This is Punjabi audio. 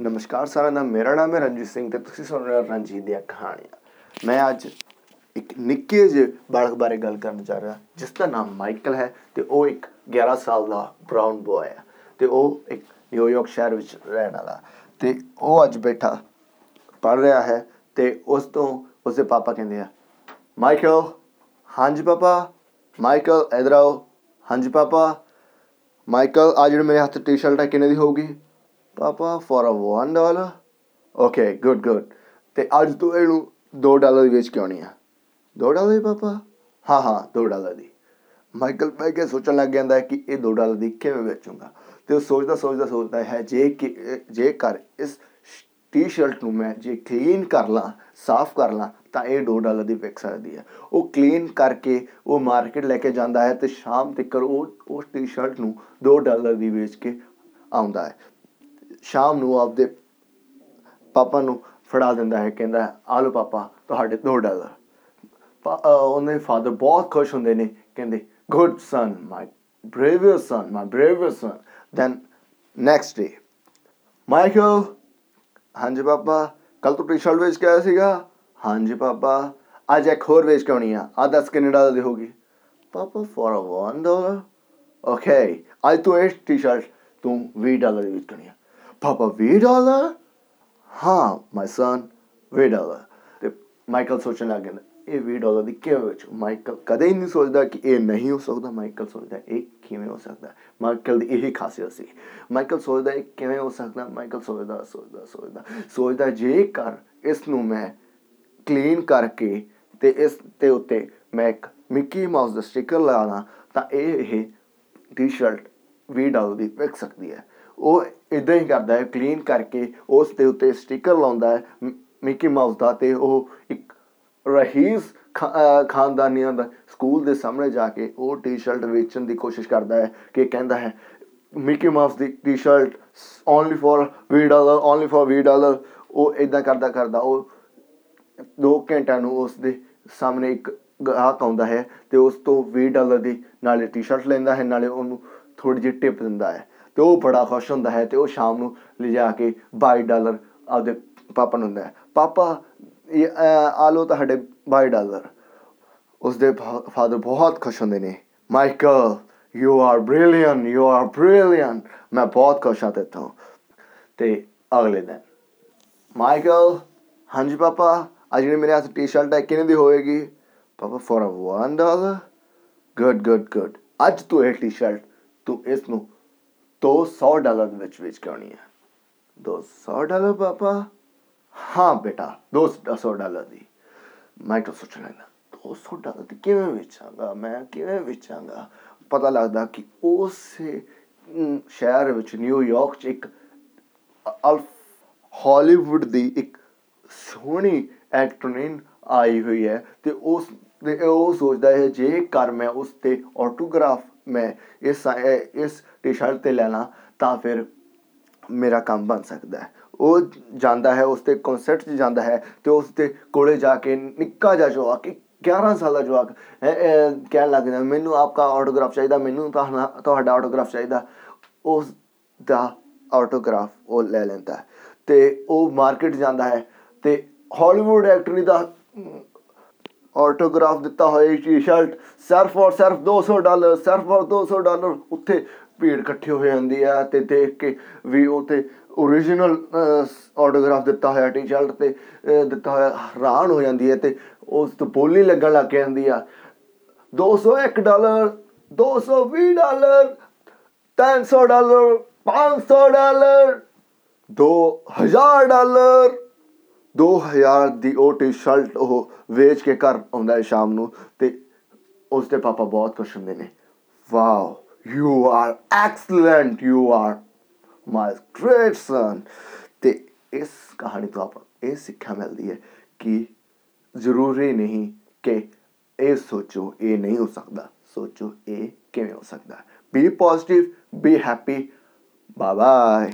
ਨਮਸਕਾਰ ਸਾਰਿਆਂ ਦਾ, ਮੇਰਾ ਨਾਮ ਹੈ ਰਣਜੀਤ ਸਿੰਘ ਤੇ ਤੁਸੀਂ ਸੁਣ ਰਹੇ ਹੋ ਰਣਜੀਤ ਦੀਆਂ ਕਹਾਣੀਆਂ। ਮੈਂ ਅੱਜ ਇੱਕ ਨਿੱਕੇ ਜਿਹੇ ਬਾਲਕ ਬਾਰੇ ਗੱਲ ਕਰਨ ਜਾ ਰਿਹਾ, ਜਿਸ ਦਾ ਨਾਮ ਮਾਈਕਲ ਹੈ ਤੇ ਉਹ ਇੱਕ 11 ਸਾਲ ਦਾ ਬ੍ਰਾਊਨ ਬॉय ਹੈ ਤੇ ਉਹ ਇੱਕ ਨਿਊਯਾਰਕ ਸ਼ਹਿਰ ਵਿੱਚ ਰਹਿਣ ਵਾਲਾ। ਤੇ ਉਹ ਅੱਜ ਬੈਠਾ ਪੜ ਰਿਹਾ ਹੈ ਤੇ ਉਸ ਤੋਂ ਉਸਦੇ ਪਾਪਾ ਕਹਿੰਦੇ ਆ, ਮਾਈਕਲ, ਹਾਂਜੀ ਪਾਪਾ, ਮਾਈਕਲ, ਇਧਰ ਆਓ, ਹਾਂਜੀ ਪਾਪਾ, ਮਾਈਕਲ, ਆ ਜਿਹੜੀ ਮੇਰੇ ਹੱਥ ਟੀ-ਸ਼ਰਟ ਹੈ, ਕਿੰਨੇ ਦੀ ਹੋਊਗੀ? ਪਾਪਾ for a 1 dollar okay good good ਤੇ ਅੱਜ ਤੂੰ ਇਹਨੂੰ 2 ਡਾਲਰ ਦੀ ਵੇਚ ਕੇ ਆਉਣੀ ਆ? 2 ਡਾਲਰ ਦੀ ਪਾਪਾ ਹਾਂ ਹਾਂ 2 ਡਾਲਰ ਦੀ। ਮਾਈਕਲ ਬਹਿ ਕੇ ਸੋਚਣ ਲੱਗ ਜਾਂਦਾ ਹੈ ਕਿ ਇਹ 2 ਡਾਲਰ ਦੀ ਕਿਵੇਂ ਵੇਚੂੰਗਾ। ਤੇ ਉਹ ਸੋਚਦਾ ਸੋਚਦਾ ਸੋਚਦਾ ਹੈ, ਜੇ ਕਿ, ਜੇ ਕਰ ਇਸ ਟੀ-ਸ਼ਰਟ ਨੂੰ ਮੈਂ ਜੇ ਕਲੀਨ ਕਰ ਲਾਂ, ਸਾਫ਼ ਕਰ ਲਾਂ, ਤਾਂ ਇਹ 2 ਡਾਲਰ ਦੀ ਵਿਕ ਸਕਦੀ ਹੈ। ਉਹ ਕਲੀਨ ਕਰਕੇ ਉਹ ਮਾਰਕੀਟ ਲੈ ਕੇ ਜਾਂਦਾ ਹੈ ਤੇ ਸ਼ਾਮ ਤੱਕ ਉਹ ਉਸ ਟੀ-ਸ਼ਰਟ ਨੂੰ 2 ਡਾਲਰ ਦੀ ਵੇਚ ਕੇ ਆਉਂਦਾ ਹੈ। ਸ਼ਾਮ ਨੂੰ ਆਪਦੇ ਪਾਪਾ ਨੂੰ ਫੜਾ ਦਿੰਦਾ ਹੈ, ਕਹਿੰਦਾ ਆ ਲਓ ਪਾਪਾ, ਤੁਹਾਡੇ 2 ਡਾਲਰ ਉਹਨੇ ਫਾਦਰ ਬਹੁਤ ਖੁਸ਼ ਹੁੰਦੇ ਨੇ, ਕਹਿੰਦੇ good son my braver son my braver son then next day Michael ਹਾਂਜੀ ਪਾਪਾ ਕੱਲ ਤੂੰ ਟੀ-ਸ਼ਰਟ ਵੇਚ ਕੇ ਆਇਆ ਸੀਗਾ? ਹਾਂਜੀ ਪਾਪਾ, ਅੱਜ ਇੱਕ ਹੋਰ ਵੇਚ ਕੇ ਆਉਣੀ ਆ ਆ 10 ਕਿੰਨੇ ਡਾਲਰ ਦੀ ਹੋਗੀ ਪਾਪਾ ਫॉर 1 ਡਾਲਰ ਓਕੇ ਅੱਜ ਤੂੰ ਇਹ ਟੀ-ਸ਼ਰਟ ਤੂੰ 20 ਡਾਲਰ ਦੀ ਵੇਚ ਕਰਨੀ ਆ। ਪਾਪਾ 20 ਡਾਲਰ ਹਾਂ ਮਾਈ ਸਨ 20 ਡਾਲਰ ਤੇ ਮਾਈਕਲ ਸੋਚਣ ਲੱਗ ਗਿਆ ਇਹ 20 ਡਾਲਰ ਦੀ ਕਿਵੇਂ ਵਿੱਚ ਮਾਈਕਲ ਕਦੇ ਹੀ ਨਹੀਂ ਸੋਚਦਾ ਕਿ ਇਹ ਨਹੀਂ ਹੋ ਸਕਦਾ ਮਾਈਕਲ ਸੋਚਦਾ ਇਹ ਕਿਵੇਂ ਹੋ ਸਕਦਾ ਮਾਈਕਲ ਦੀ ਇਹੀ ਖਾਸੀਅਤ ਸੀ ਮਾਈਕਲ ਸੋਚਦਾ ਇਹ ਕਿਵੇਂ ਹੋ ਸਕਦਾ ਮਾਈਕਲ ਸੋਚਦਾ ਸੋਚਦਾ ਸੋਚਦਾ ਸੋਚਦਾ ਜੇ ਕਰ ਇਸ ਨੂੰ ਮੈਂ ਕਲੀਨ ਕਰਕੇ ਤੇ ਇਸ ਤੇ ਉੱਤੇ ਮੈਂ ਇੱਕ ਮਿੱਕੀ ਮਾਊਸ ਦਾ ਸਟicker ਲਾਣਾ ਤਾਂ ਇਹ ਇਹ ਟੀ-ਸ਼ਰਟ 20 ਡਾਲਰ ਦੀ ਵਿਕ ਸਕਦੀ ਹੈ ਉਹ ਇਦਾਂ ਹੀ ਕਰਦਾ ਹੈ ਕਲੀਨ ਕਰਕੇ ਉਸ ਦੇ ਉੱਤੇ ਸਟicker ਲਾਉਂਦਾ ਹੈ ਮਿੱਕੀ ਮਾਊਸ ਦਾ ਤੇ ਉਹ ਇੱਕ ਰਹੀਸ ਖਾਨਦਾਨੀਆਂ ਦਾ ਸਕੂਲ ਦੇ ਸਾਹਮਣੇ ਜਾ ਕੇ ਉਹ ਟੀ-ਸ਼ਰਟ ਵੇਚਣ ਦੀ ਕੋਸ਼ਿਸ਼ ਕਰਦਾ ਹੈ ਕਿ ਕਹਿੰਦਾ ਹੈ Mickey Mouse the T shirt only for 20 dollar only for 20 dollar. ਉਹ ਇਦਾਂ ਕਰਦਾ ਕਰਦਾ ਉਹ 2 ਘੰਟਿਆਂ ਨੂੰ ਉਸ ਦੇ ਸਾਹਮਣੇ ਇੱਕ ਗਾਹਕ ਆਉਂਦਾ ਹੈ ਤੇ ਉਸ ਤੋਂ 20 ਡਾਲਰ ਦੀ ਨਾਲੇ ਟੀ-ਸ਼ਰਟ ਲੈਂਦਾ ਹੈ, ਨਾਲੇ ਉਹਨੂੰ ਥੋੜੀ ਜਿਹੀ ਟਿਪ ਦਿੰਦਾ ਹੈ। ਤੇ ਉਹ ਬੜਾ ਖੁਸ਼ ਹੁੰਦਾ ਹੈ ਤੇ ਉਹ ਸ਼ਾਮ ਨੂੰ ਲਿਜਾ ਕੇ 22 ਡਾਲਰ ਆਪਦੇ ਪਾਪਾ ਨੂੰ ਦਿੰਦਾ ਹੈ। ਪਾਪਾ, ਇਹ ਆ ਲੋ ਤੁਹਾਡੇ 22 ਡਾਲਰ। ਉਸ ਦੇ ਫਾਦਰ ਬਹੁਤ ਖੁਸ਼ ਹੁੰਦੇ ਨੇ। Michael you are brilliant you are brilliant ਮੈਂ ਬਹੁਤ ਖੁਸ਼ ਹਾਂ ਤੇਤੋਂ ਤੇ। ਅਗਲੇ ਦਿਨ, ਮਾਈਕਲ, ਹਾਂਜੀ ਪਾਪਾ ਅੱਜ ਜਿਹੜੀ ਮੇਰੇ ਹੱਥ ਟੀ-ਸ਼ਰਟ ਹੈ ਕਿੰਨੇ ਦੀ ਹੋਏਗੀ? ਪਾਪਾ for 1 dollar good good good ਅੱਜ ਤੂੰ ਇਹ ਟੀ-ਸ਼ਰਟ ਤੂੰ ਇਸ ਨੂੰ 200 ਡਾਲਰ ਦੇ ਵਿੱਚ ਵੇਚ ਕੇ ਆਉਣੀ ਹੈ। 200 ਡਾਲਰ ਪਾਪਾ? ਹਾਂ ਬੇਟਾ 200 ਡਾਲਰ ਦੀ। ਮਾਈਕਲ ਸੋਚਣ ਲੱਗਾ 200 ਡਾਲਰ ਦੀ ਕਿਵੇਂ ਵੇਚਾਂਗਾ? ਮੈਂ ਕਿਵੇਂ ਵੇਚਾਂਗਾ? ਪਤਾ ਲੱਗਦਾ ਕਿ ਉਸ ਸ਼ਹਿਰ ਵਿੱਚ ਨਿਊਯਾਰਕ 'ਚ ਇੱਕ ਅਲਫ ਹਾਲੀਵੁੱਡ ਦੀ ਇੱਕ ਸੋਹਣੀ ਐਕਟਰਨਿਨ ਆਈ ਹੋਈ ਹੈ ਤੇ ਉਸ ਉਹ ਸੋਚਦਾ ਹੈ ਜੇ ਕਰ ਮੈਂ ਉਸ ਤੇ ਆਟੋਗ੍ਰਾਫ ਮੈਂ ਇਸ ਇਸ ਟੀ-ਸ਼ਰਟ ਤੇ ਲੈਣਾ ਤਾਂ ਫਿਰ ਮੇਰਾ ਕੰਮ ਬਣ ਸਕਦਾ ਹੈ। ਉਹ ਜਾਂਦਾ ਹੈ, ਉਸ ਤੇ ਕਨਸਰਟ 'ਚ ਜਾਂਦਾ ਹੈ ਤੇ ਉਸ ਤੇ ਕੋਲੇ ਜਾ ਕੇ ਨਿੱਕਾ ਜਿਹਾ ਜਵਾਕ 11 ਸਾਲ ਦਾ ਜਵਾਕ ਕਹਿਣ ਲੱਗ ਜਾਂਦਾ, ਮੈਨੂੰ ਆਪਕਾ ਆਟੋਗ੍ਰਾਫ ਚਾਹੀਦਾ, ਮੈਨੂੰ ਤੁਹਾਡਾ ਆਟੋਗ੍ਰਾਫ ਚਾਹੀਦਾ। ਉਸ ਦਾ ਆਟੋਗ੍ਰਾਫ ਉਹ ਲੈ ਲੈਂਦਾ ਤੇ ਉਹ ਮਾਰਕੀਟ ਜਾਂਦਾ ਹੈ ਤੇ ਹਾਲੀਵੁੱਡ ਐਕਟਰ ਦਾ ਆਟੋਗ੍ਰਾਫ ਦਿੱਤਾ ਹੋਇਆ ਟੀ-ਸ਼ਰਟ। ਸਿਰਫ ਔਰ ਸਿਰਫ 200 ਡਾਲਰ, ਸਿਰਫ ਔਰ 200 ਡਾਲਰ ਉੱਥੇ ਭੀੜ ਇਕੱਠੀ ਹੋ ਜਾਂਦੀ ਆ ਤੇ ਦੇਖ ਕੇ ਵੀ ਉਹ ਤੇ origignal ਆਟੋਗ੍ਰਾਫ ਦਿੱਤਾ ਹੋਇਆ, ਟੀ-ਸ਼ਰਟ ਤੇ ਦਿੱਤਾ ਹੋਇਆ, ਹੈਰਾਨ ਹੋ ਜਾਂਦੀ ਹੈ ਤੇ ਉਸ ਤੋਂ ਬੋਲੀ ਲੱਗਣ ਲੱਗ ਜਾਂਦੀ ਆ। 201 dollar 220 dollar 300 dollar 500 dollar 2000 dollar. 2000 ਦੀ ਉਹ ਟੀ-ਸ਼ਰਟ ਉਹ ਵੇਚ ਕੇ ਘਰ ਆਉਂਦਾ ਹੈ ਸ਼ਾਮ ਨੂੰ ਤੇ ਉਸ ਦੇ ਪਾਪਾ ਬਹੁਤ ਖੁਸ਼ ਹੁੰਦੇ ਨੇ। Wow you are excellent you are my great son ਤੇ ਇਸ ਕਹਾਣੀ ਤੋਂ ਆਪਾਂ ਇਹ ਸਿੱਖਿਆ ਮਿਲਦੀ ਹੈ ਕਿ ਜ਼ਰੂਰੀ ਨਹੀਂ ਕਿ ਇਹ ਸੋਚੋ, ਇਹ ਨਹੀਂ ਹੋ ਸਕਦਾ। ਸੋਚੋ ਇਹ ਕਿਵੇਂ ਹੋ ਸਕਦਾ। Be positive be happy bye bye